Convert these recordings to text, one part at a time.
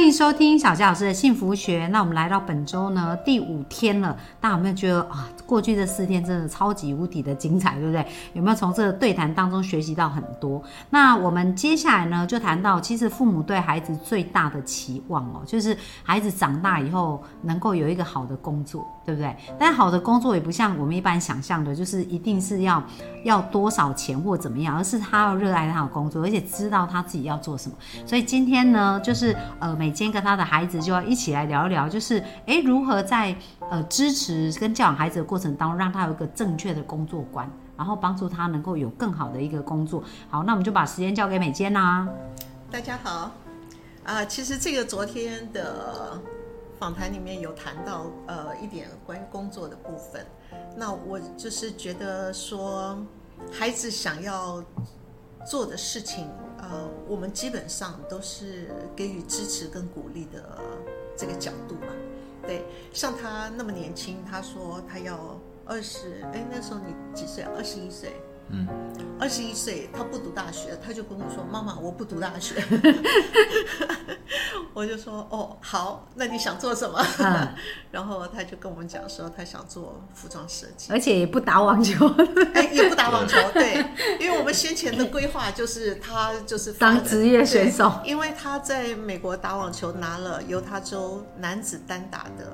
欢迎收听小佳老师的幸福学。那我们来到本周呢第五天了，大家有没有觉得啊，过去这四天真的超级无敌的精彩，对不对？有没有从这个对谈当中学习到很多？那我们接下来呢，就谈到其实父母对孩子最大的期望哦，就是孩子长大以后能够有一个好的工作，对不对？但好的工作也不像我们一般想象的，就是一定是要要多少钱或怎么样，而是他要热爱他的工作，而且知道他自己要做什么。所以今天呢，就是呃。美坚跟他的孩子就要一起来聊一聊，就是诶如何在呃支持跟教养孩子的过程当中，让他有一个正确的工作观，然后帮助他能够有更好的一个工作。好，那我们就把时间交给美坚啦。大家好，啊，其实这个昨天的访谈里面有谈到呃一点关于工作的部分，那我就是觉得说孩子想要。做的事情，呃，我们基本上都是给予支持跟鼓励的这个角度嘛。对，像他那么年轻，他说他要二十，哎，那时候你几岁？二十一岁。嗯，二十一岁，他不读大学，他就跟我说：“妈妈，我不读大学。” 我就说：“哦，好，那你想做什么？” 然后他就跟我们讲说，他想做服装设计，而且也不打网球，哎，也不打网球，对，因为我们先前的规划就是他就是当职业选手，因为他在美国打网球拿了犹他州男子单打的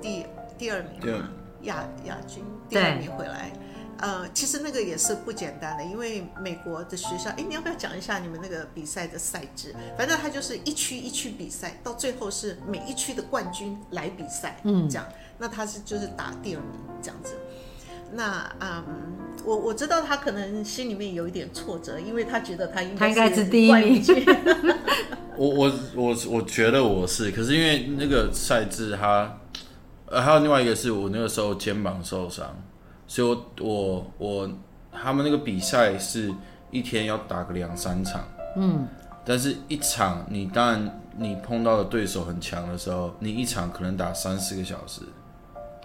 第第二名嘛，亚亚军第二名回来。呃，其实那个也是不简单的，因为美国的学校，哎，你要不要讲一下你们那个比赛的赛制？反正他就是一区一区比赛，到最后是每一区的冠军来比赛，嗯，这样。那他是就是打第二名这样子。那嗯，我我知道他可能心里面有一点挫折，因为他觉得他应该是第一名。我我我我觉得我是，可是因为那个赛制，他呃还有另外一个是我那个时候肩膀受伤。所以，我我我他们那个比赛是一天要打个两三场，嗯，但是一场你当然你碰到的对手很强的时候，你一场可能打三四个小时，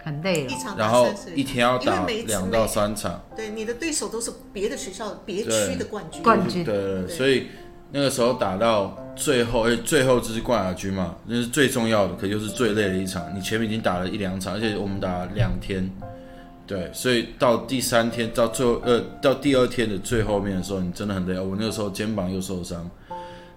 很累，一场然后一天要打两到三场，对，你的对手都是别的学校别区的冠军，冠军，对，所以那个时候打到最后，哎，最后就是冠亚军嘛，那是最重要的，可就是最累的一场，你前面已经打了一两场，而且我们打两天。对，所以到第三天到最后呃到第二天的最后面的时候，你真的很累。我那个时候肩膀又受伤，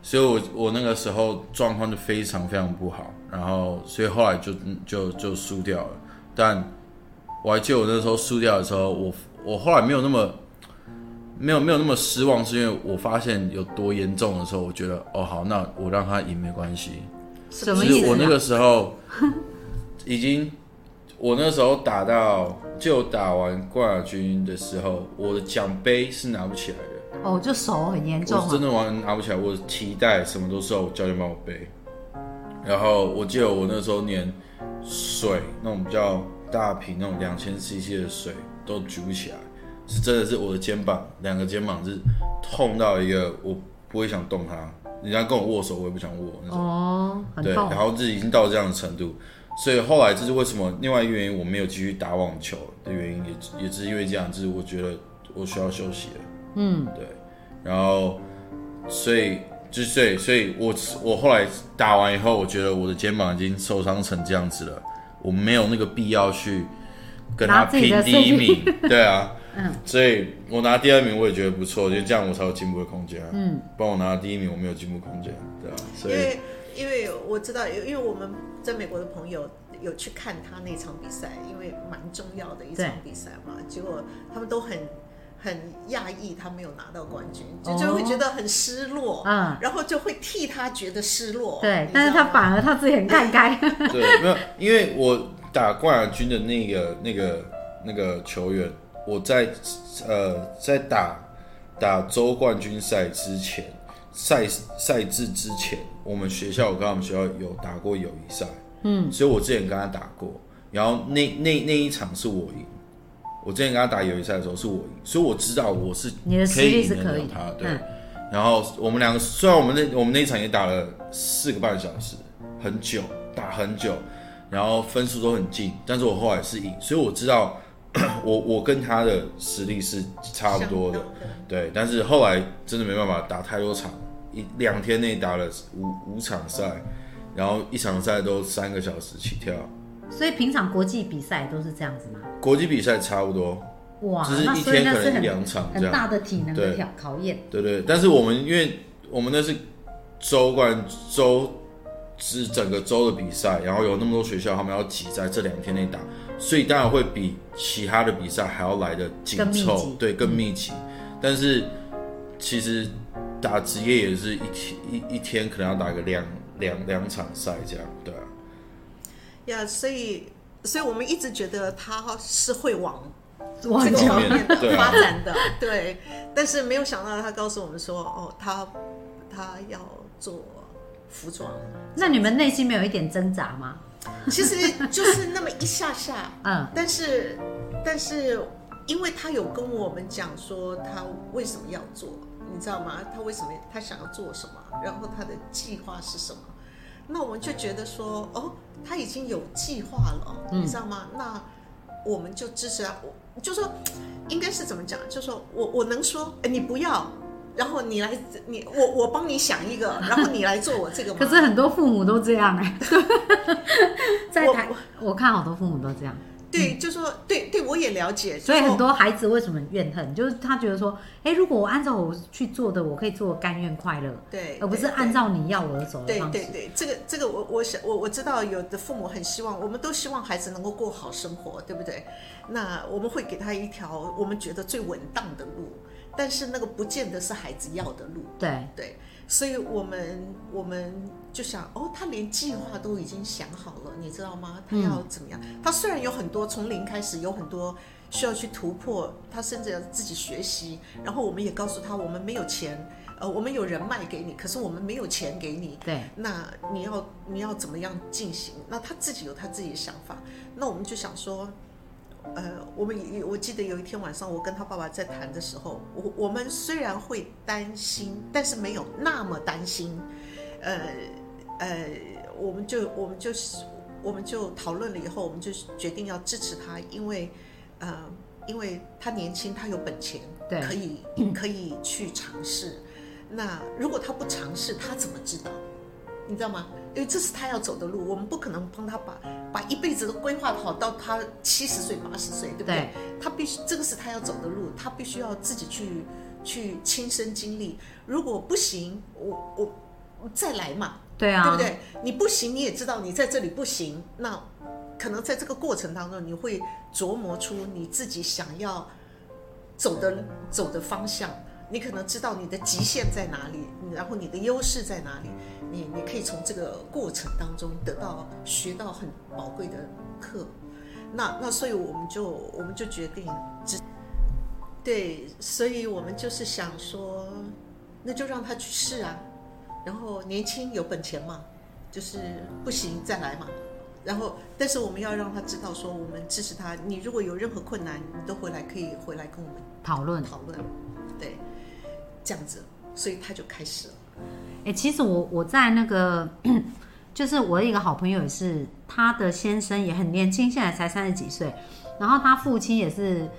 所以我我那个时候状况就非常非常不好。然后所以后来就就就输掉了。但我还记得我那时候输掉的时候，我我后来没有那么没有没有那么失望，是因为我发现有多严重的时候，我觉得哦好，那我让他赢没关系。什么意思？我那个时候已经。我那时候打到就打完冠军的时候，我的奖杯是拿不起来的。哦，就手很严重。真的完拿不起来，我的提袋什么都是我教练帮我背。然后我记得我那时候连水那种比较大瓶那种两千 CC 的水都举不起来，是真的是我的肩膀两个肩膀是痛到一个我不会想动它，人家跟我握手我也不想握那种。哦，对，然后这已经到这样的程度。所以后来这是为什么？另外一个原因我没有继续打网球的原因，也也是因为这样，就是我觉得我需要休息了。嗯，对。然后，所以就所以所以我我后来打完以后，我觉得我的肩膀已经受伤成这样子了，我没有那个必要去跟他拼第一名。对啊，嗯。所以我拿第二名我也觉得不错，因为这样我才有进步的空间。嗯。帮我拿第一名，我没有进步空间，对啊。所以。因为我知道，因为我们在美国的朋友有去看他那场比赛，因为蛮重要的一场比赛嘛。结果他们都很很讶异，他没有拿到冠军，就就会觉得很失落，嗯，然后就会替他觉得失落。对，但是他反而他自己很看开。对，没有，因为我打冠亚军的那个那个那个球员，我在呃在打打州冠军赛之前。赛赛制之前，我们学校我跟他们学校有打过友谊赛，嗯，所以我之前跟他打过，然后那那那一场是我赢，我之前跟他打友谊赛的时候是我赢，所以我知道我是你的实力是可以他，对，然后我们两个虽然我们那我们那一场也打了四个半小时，很久，打很久，然后分数都很近，但是我后来是赢，所以我知道 我我跟他的实力是差不多的。对，但是后来真的没办法打太多场，一两天内打了五五场赛，然后一场赛都三个小时起跳，所以平常国际比赛都是这样子吗？国际比赛差不多，哇，只是一那所以天可能一那是很两场这样。很大的体能的挑考考验。对对，但是我们因为我们那是州冠州是整个州的比赛，然后有那么多学校，他们要挤在这两天内打，所以当然会比其他的比赛还要来的紧凑，对，更密集。但是其实打职业也是一天一一天可能要打个两两两场赛这样，对啊，呀所以所以我们一直觉得他是会往哇，这个方面方面的对啊发展的，对。但是没有想到他告诉我们说，哦，他他要做服装，那你们内心没有一点挣扎吗？其实就是那么一下下，嗯，但是但是因为他有跟我们讲说他为什么要做，你知道吗？他为什么他想要做什么，然后他的计划是什么？那我们就觉得说，哦，他已经有计划了，嗯你知道吗？那我们就支持他，我就说应该是怎么讲？就说我我能说，哎，你不要。然后你来，你我我帮你想一个，然后你来做我这个？可是很多父母都这样哎、在我台我看好多父母都这样，对，就说对对，我也了解。所以很多孩子为什么怨恨，就是他觉得说，哎、如果我按照我去做的，我可以做甘愿快乐，对，而不是按照你要我而走的对方式。对对，这个这个我我想我我知道有的父母很希望，我们都希望孩子能够过好生活，对不对？那我们会给他一条我们觉得最稳当的路，但是那个不见得是孩子要的路，对对。所以我们我们就想，哦，他连计划都已经想好了，你知道吗？他要怎么样？他虽然有很多从零开始，有很多需要去突破，他甚至要自己学习。然后我们也告诉他，我们没有钱，呃，我们有人脉给你，可是我们没有钱给你。对，那你要你要怎么样进行？那他自己有他自己的想法。那我们就想说，呃，我们也我记得有一天晚上，我跟他爸爸在谈的时候，我我们虽然会担心，但是没有那么担心。呃呃，我们就我们就是我们就讨论了以后，我们就决定要支持他，因为呃，因为他年轻，他有本钱，对可以可以去尝试。那如果他不尝试，他怎么知道？你知道吗？因为这是他要走的路，我们不可能帮他把把一辈子都规划好到他七十岁、八十岁，对不对？对他必须这个是他要走的路，他必须要自己去去亲身经历。如果不行，我我我再来嘛，对啊，对不对？你不行，你也知道你在这里不行，那可能在这个过程当中，你会琢磨出你自己想要走的走的方向。你可能知道你的极限在哪里，然后你的优势在哪里，你你可以从这个过程当中得到学到很宝贵的课。那那所以我们就我们就决定只对，所以我们就是想说，那就让他去试啊。然后年轻有本钱嘛，就是不行再来嘛。然后，但是我们要让他知道说，我们支持他。你如果有任何困难，你都回来可以回来跟我们讨论。讨论，对，这样子，所以他就开始了。哎、其实我我在那个，就是我的一个好朋友也是，他的先生也很年轻，现在才三十几岁，然后他父亲也是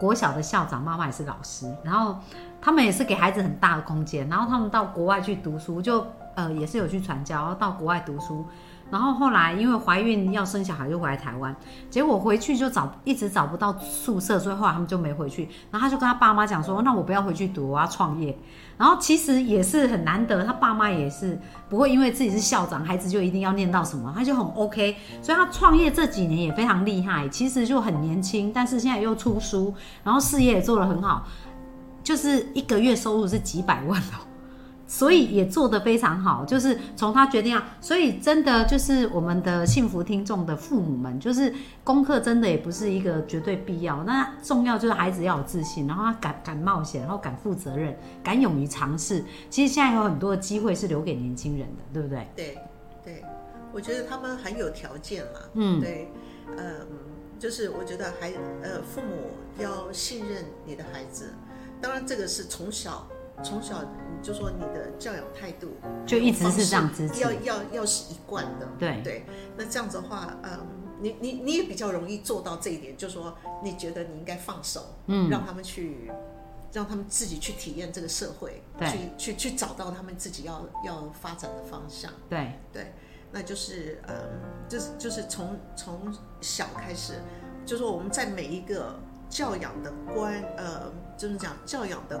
国小的校长，妈妈也是老师，然后他们也是给孩子很大的空间，然后他们到国外去读书，就呃也是有去传教，然后到国外读书。然后后来因为怀孕要生小孩，就回来台湾。结果回去就找一直找不到宿舍，所以后来他们就没回去。然后他就跟他爸妈讲说：“那我不要回去读，我要创业。”然后其实也是很难得，他爸妈也是不会因为自己是校长，孩子就一定要念到什么，他就很 OK。所以他创业这几年也非常厉害，其实就很年轻，但是现在又出书，然后事业也做得很好，就是一个月收入是几百万哦。所以也做得非常好，就是从他决定啊，所以真的就是我们的幸福听众的父母们，就是功课真的也不是一个绝对必要，那重要就是孩子要有自信，然后他敢敢冒险，然后敢负责任，敢勇于尝试。其实现在有很多的机会是留给年轻人的，对不对？对，对，我觉得他们很有条件啦。嗯对，嗯，就是我觉得还呃父母要信任你的孩子，当然这个是从小从小你就说你的教养态度就一直是这样子，要要要是一贯的，对。对。那这样子的话，嗯，你你你也比较容易做到这一点，就说你觉得你应该放手，嗯，让他们去，让他们自己去体验这个社会，对。去去去找到他们自己要要发展的方向，对。对。那就是嗯，就是就是从从小开始，就说我们在每一个教养的观，呃，就是讲教养的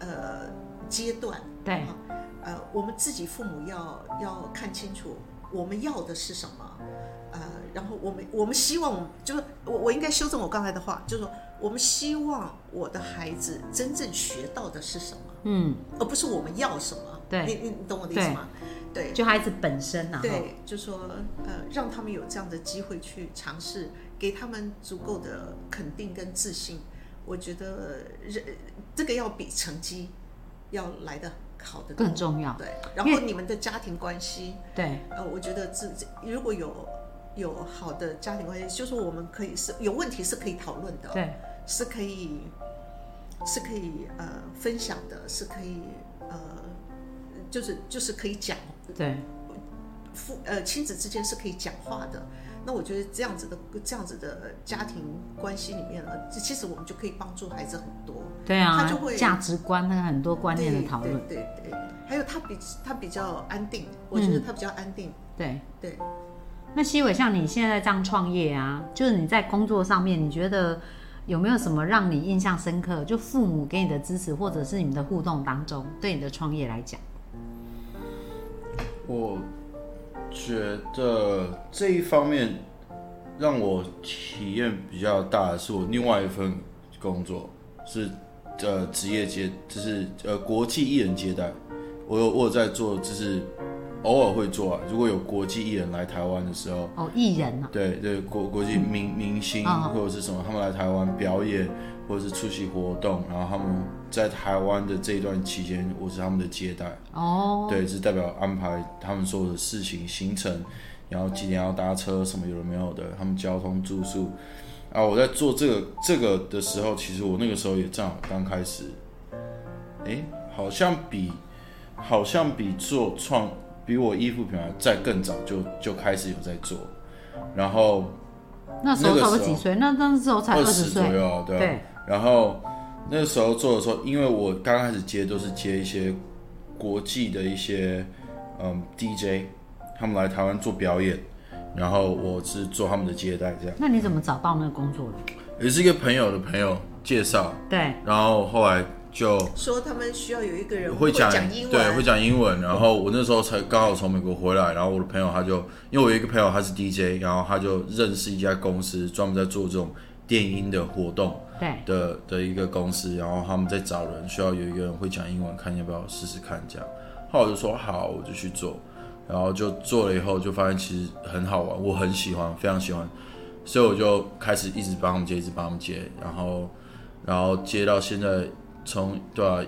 呃阶段，对啊，呃，我们自己父母要要看清楚我们要的是什么，呃，然后我们我们希望，就是我我应该修正我刚才的话，就是说我们希望我的孩子真正学到的是什么，嗯，而不是我们要什么。对你你你懂我的意思吗？对，就孩子本身呐、啊，对，就说呃，让他们有这样的机会去尝试，给他们足够的肯定跟自信。我觉得人这个要比成绩要来的好的更重要。对，然后你们的家庭关系，对，呃，我觉得这如果有有好的家庭关系，就是我们可以是有问题是可以讨论的，对，是可以是可以呃分享的，是可以呃就是就是可以讲，对，父呃亲子之间是可以讲话的。那我觉得这样子的这样子的家庭关系里面呢，其实我们就可以帮助孩子很多。对啊，他就会价值观那很多观念的讨论。对对对，还有他比他比较安定，我觉得他比较安定。对对。那西伟，像你现在这样创业啊，就是你在工作上面，你觉得有没有什么让你印象深刻？就父母给你的支持，或者是你们的互动当中，对你的创业来讲，我觉得这一方面让我体验比较大的是我另外一份工作是呃职业接，就是呃国际艺人接待，我有我有在做，就是偶尔会做啊。如果有国际艺人来台湾的时候，哦，艺人啊，对对，国国际明明星哦或者是什么，他们来台湾表演或者是出席活动，然后他们在台湾的这一段期间，我是他们的接待。哦，对，是代表安排他们所有的事情行程，然后几点要搭车，什么有的没有的，他们交通住宿。啊，我在做这个这个的时候，其实我那个时候也正好刚开始，诶，好像比好像比做创比我衣服品牌在更早就就开始有在做，然后那时候那个时候差不多几岁？那那时候才二十岁？左，右啊，对啊。对，然后那个时候做的时候，因为我刚开始接都是接一些国际的一些嗯 DJ，他们来台湾做表演，然后我是做他们的接待，这样那你怎么找到那个工作的？也是一个朋友的朋友介绍，对，然后后来就说他们需要有一个人会讲英文，对，会讲英文。然后我那时候才刚好从美国回来，然后我的朋友他就，因为我有一个朋友他是 DJ，然后他就认识一家公司，专门在做这种电音的活动。对，的的一个公司，然后他们在找人，需要有一个人会讲英文，看要不要试试看这样。后我就说好，我就去做，然后就做了以后，就发现其实很好玩，我很喜欢，非常喜欢，所以我就开始一直帮他们接，一直帮他们接，然后然后接到现在，从对啊，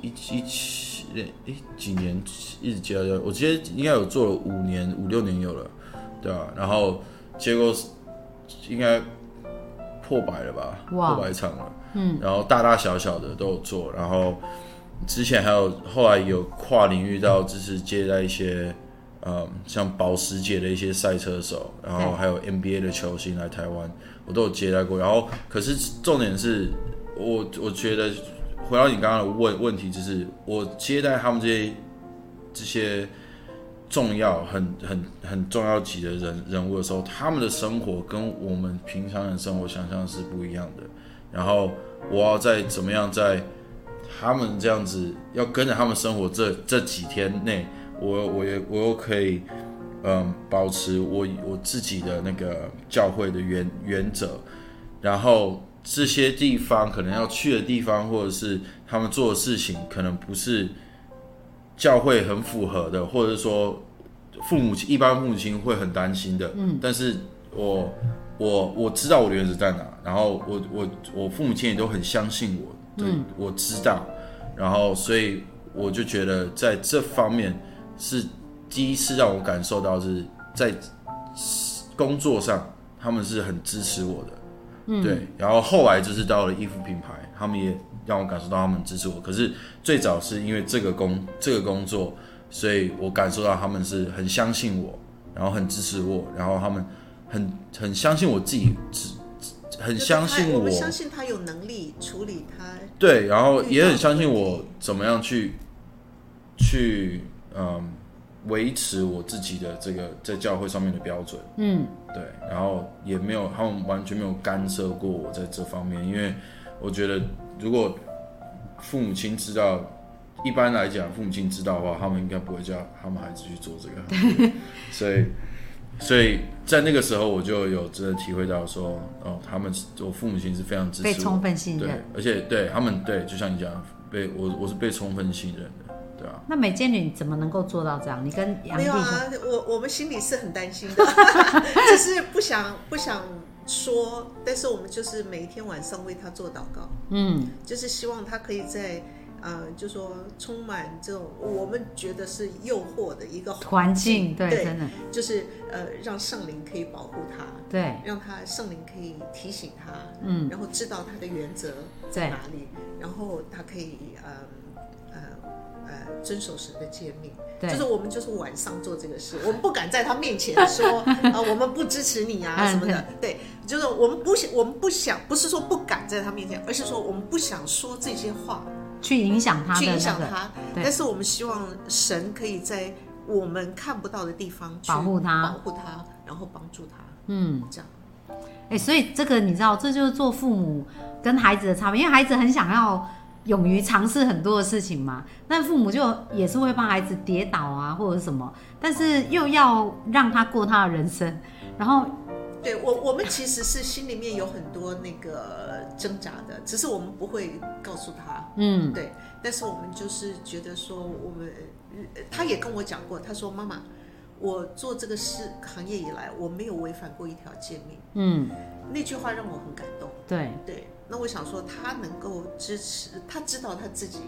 一一七诶几年一直接到，我接应该有做了五年五六年有了，对啊，然后结果应该破百了吧，哇破百场了，嗯，然后大大小小的都有做，然后之前还有后来有跨领域到就是接待一些。嗯，像保时捷的一些赛车手，然后还有 NBA 的球星来台湾，我都有接待过。然后，可是重点是我我觉得回到你刚刚的问问题，就是我接待他们这些这些重要、很很很重要级的人人物的时候，他们的生活跟我们平常人生活想象是不一样的。然后我要在怎么样在他们这样子要跟着他们生活这这几天内，我我也我又可以嗯保持我我自己的那个教会的原原则，然后这些地方可能要去的地方，或者是他们做的事情，可能不是教会很符合的，或者说父母亲一般父母亲会很担心的。嗯，但是我我我知道我的原则在哪，然后我我我父母亲也都很相信我，对，我知道，然后所以我就觉得在这方面是第一次让我感受到是在工作上他们是很支持我的。嗯，对。然后后来就是到了衣服品牌，他们也让我感受到他们支持我。可是最早是因为这个工这个工作，所以我感受到他们是很相信我，然后很支持我，然后他们很很相信我自己，很相信我，我相信他有能力处理他。对，然后也很相信我怎么样去去嗯。维持我自己的这个在教会上面的标准，嗯，对，然后也没有他们完全没有干涉过我在这方面，因为我觉得如果父母亲知道，一般来讲父母亲知道的话，他们应该不会叫他们孩子去做这个，所以所以在那个时候我就有真的体会到说，哦，他们我父母亲是非常支持，被充分信任，对，而且对他们对，就像你讲，被我我是被充分信任的。对啊那美健女怎么能够做到这样？你跟杨没有啊，我我们心里是很担心的，只是不想不想说，但是我们就是每一天晚上为他做祷告，嗯，就是希望他可以在呃，就说充满这种我们觉得是诱惑的一个环境，对，真的。就是呃，让圣灵可以保护他，对，让他圣灵可以提醒他，嗯，然后知道他的原则在哪里，然后他可以呃。呃，遵守神的诫命，就是我们就是晚上做这个事，我们不敢在他面前说 啊，我们不支持你啊什么的。对，就是我们不想，我们不想，不是说不敢在他面前，而是说我们不想说这些话去影响他，去影响他。但是我们希望神可以在我们看不到的地方保护他，保护他，然后帮助他。嗯，这样。哎，所以这个你知道，这就是做父母跟孩子的差别，因为孩子很想要。勇于尝试很多的事情嘛，那父母就也是会帮孩子跌倒啊，或者什么，但是又要让他过他的人生，然后，对我我们其实是心里面有很多那个挣扎的，只是我们不会告诉他，嗯，对，但是我们就是觉得说，我们他也跟我讲过，他说妈妈，我做这个事行业以来，我没有违反过一条诫命，嗯，那句话让我很感动，对。对。那我想说，他能够支持，他知道他自己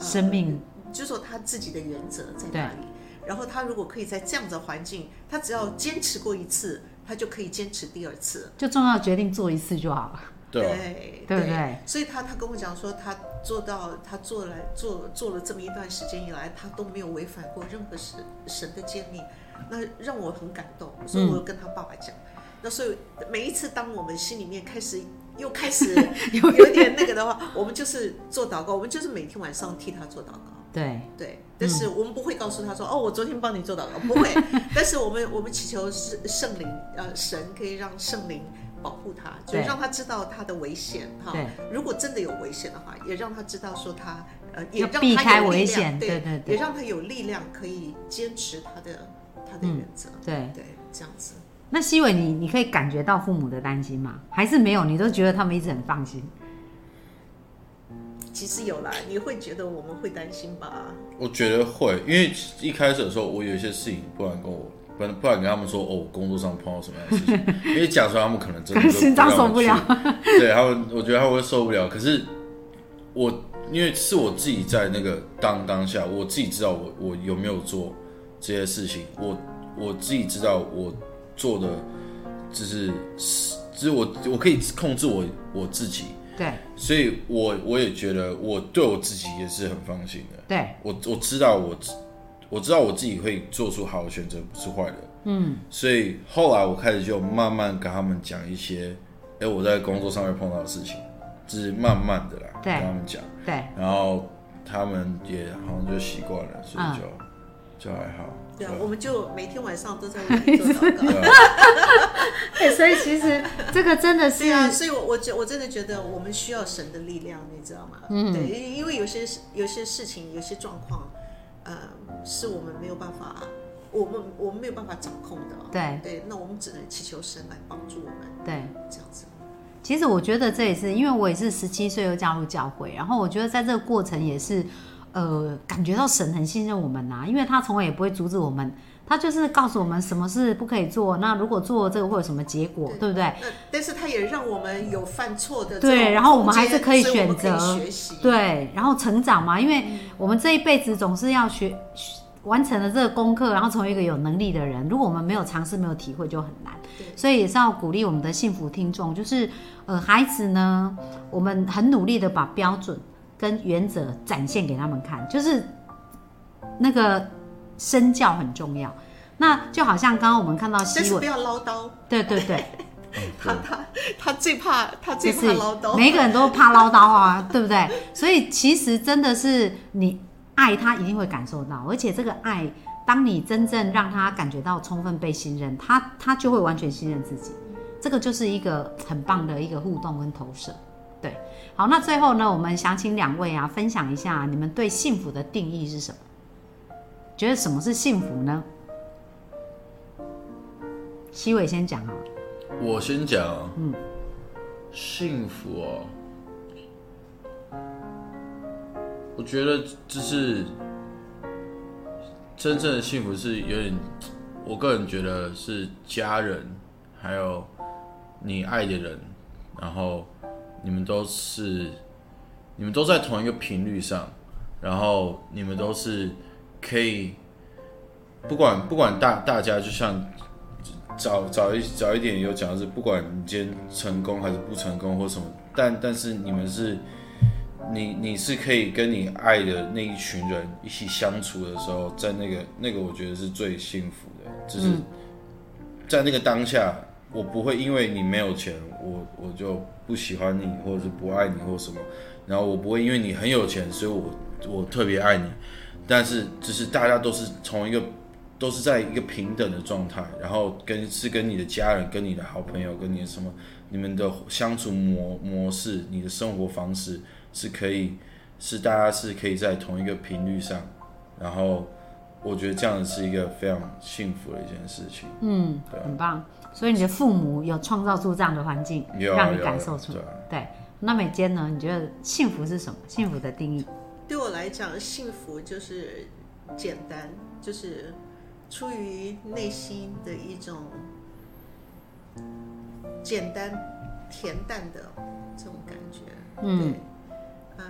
生命，就说他自己的原则在哪里。然后他如果可以在这样的环境，他只要坚持过一次，他就可以坚持第二次。就重要决定做一次就好了。对对对。所以他他跟我讲说，他做到他做了做做了这么一段时间以来，他都没有违反过任何神神的诫命，那让我很感动。所以我跟他爸爸讲，那所以每一次当我们心里面开始。又开始 有有点那个的话，我们就是做祷告，我们就是每天晚上替他做祷告。对对，但是我们不会告诉他说：“哦，我昨天帮你做祷告。”不会。但是我们我们祈求圣圣灵，呃，神可以让圣灵保护他，就让他知道他的危险哈。如果真的有危险的话，也让他知道说他呃，也让他有危险，对对对，也让他有力量可以坚持他的他的原则。对对，这样子。那西伟，你你可以感觉到父母的担心吗？还是没有？你都觉得他们一直很放心？其实有啦，你会觉得我们会担心吧？我觉得会，因为一开始的时候，我有一些事情不敢跟我，不然不敢跟他们说哦，工作上碰到什么样的事情，因为讲出来他们可能真的心脏受不了。对他们，我觉得他们会受不了。可是我，因为是我自己在那个当当下，我自己知道我我有没有做这些事情，我我自己知道我。做的就是，就是我我可以控制我我自己，对，所以我我也觉得我对我自己也是很放心的。对，我我知道我我知道我自己会做出好的选择，不是坏的。嗯，所以后来我开始就慢慢跟他们讲一些，哎，我在工作上面碰到的事情，就是慢慢的啦，跟他们讲。对，然后他们也好像就习惯了，所以就就还好。对啊，我们就每天晚上都在为你 做祷告。对，所以其实这个真的是，对啊，所以我我觉我真的觉得我们需要神的力量，你知道吗？嗯，对，因为有些事有些事情、有些状况，呃，是我们没有办法，我们我们没有办法掌控的。对对，那我们只能祈求神来帮助我们。对，这样子。其实我觉得这也是因为我也是十七岁又加入教会，然后我觉得在这个过程也是。呃，感觉到神很信任我们呐，因为他从来也不会阻止我们，他就是告诉我们什么事不可以做。那如果做这个会有什么结果，对不对？但是他也让我们有犯错的对，然后我们还是可以选择学习，对，然后成长嘛，因为我们这一辈子总是要学，完成了这个功课，然后成为一个有能力的人。如果我们没有尝试、没有体会，就很难。所以也是要鼓励我们的幸福听众，就是呃，孩子呢，我们很努力的把标准跟原则展现给他们看，就是那个身教很重要。那就好像刚刚我们看到但是不，要唠叨，对对对，他他他最怕他最怕唠叨，每一个人都怕唠叨啊，对不对？所以其实真的是你爱他一定会感受到，而且这个爱，当你真正让他感觉到充分被信任，他他就会完全信任自己。这个就是一个很棒的一个互动跟投射。对，好，那最后呢，我们想请两位啊分享一下你们对幸福的定义是什么？觉得什么是幸福呢？西伟先讲啊，我先讲，嗯，幸福哦，我觉得就是真正的幸福是有点，我个人觉得是家人，还有你爱的人，然后你们都是你们都在同一个频率上，然后你们都是可以，不管不管大大家就像早早一早一点有讲的是，不管你今天成功还是不成功或什么，但但是你们是，你你是可以跟你爱的那一群人一起相处的时候，在那个那个我觉得是最幸福的，就是在那个当下，我不会因为你没有钱，我我就不喜欢你，或者是不爱你或什么，然后我不会因为你很有钱，所以我我特别爱你，但是就是大家都是从一个都是在一个平等的状态，然后跟是跟你的家人、跟你的好朋友、跟你的什么，你们的相处模模式、你的生活方式是可以是大家是可以在同一个频率上，然后我觉得这样是一个非常幸福的一件事情。嗯，对啊很棒。所以你的父母有创造出这样的环境，让你感受出对啊对。那美坚呢？你觉得幸福是什么？幸福的定义？对我来讲，幸福就是简单，就是出于内心的一种简单恬淡的这种感觉。嗯，嗯，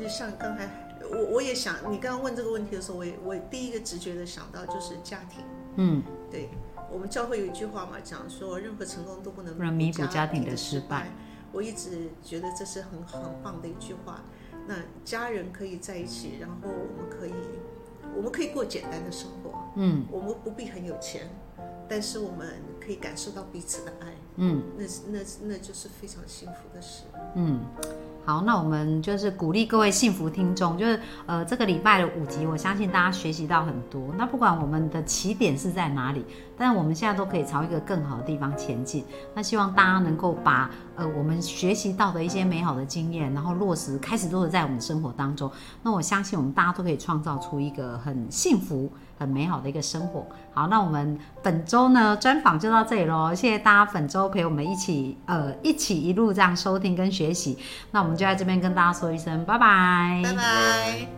就像刚才我我也想，你刚刚问这个问题的时候，我也我第一个直觉的想到就是家庭。嗯，对我们教会有一句话嘛，讲说任何成功都不能弥补家庭的的失败败。我一直觉得这是很很棒的一句话。那家人可以在一起，然后我们可以我们可以过简单的生活，嗯我们不必很有钱，但是我们可以感受到彼此的爱，嗯那是那那就是非常幸福的事。嗯。好，那我们就是鼓励各位幸福听众，就是呃这个礼拜的五集，我相信大家学习到很多。那不管我们的起点是在哪里，但我们现在都可以朝一个更好的地方前进。那希望大家能够把呃我们学习到的一些美好的经验，然后落实，开始落实在我们生活当中。那我相信我们大家都可以创造出一个很幸福、很美好的一个生活。好，那我们本周呢专访就到这里喽，谢谢大家本周陪我们一起呃一起一路这样收听跟学习。那我们就在这边跟大家说一声拜拜，拜拜。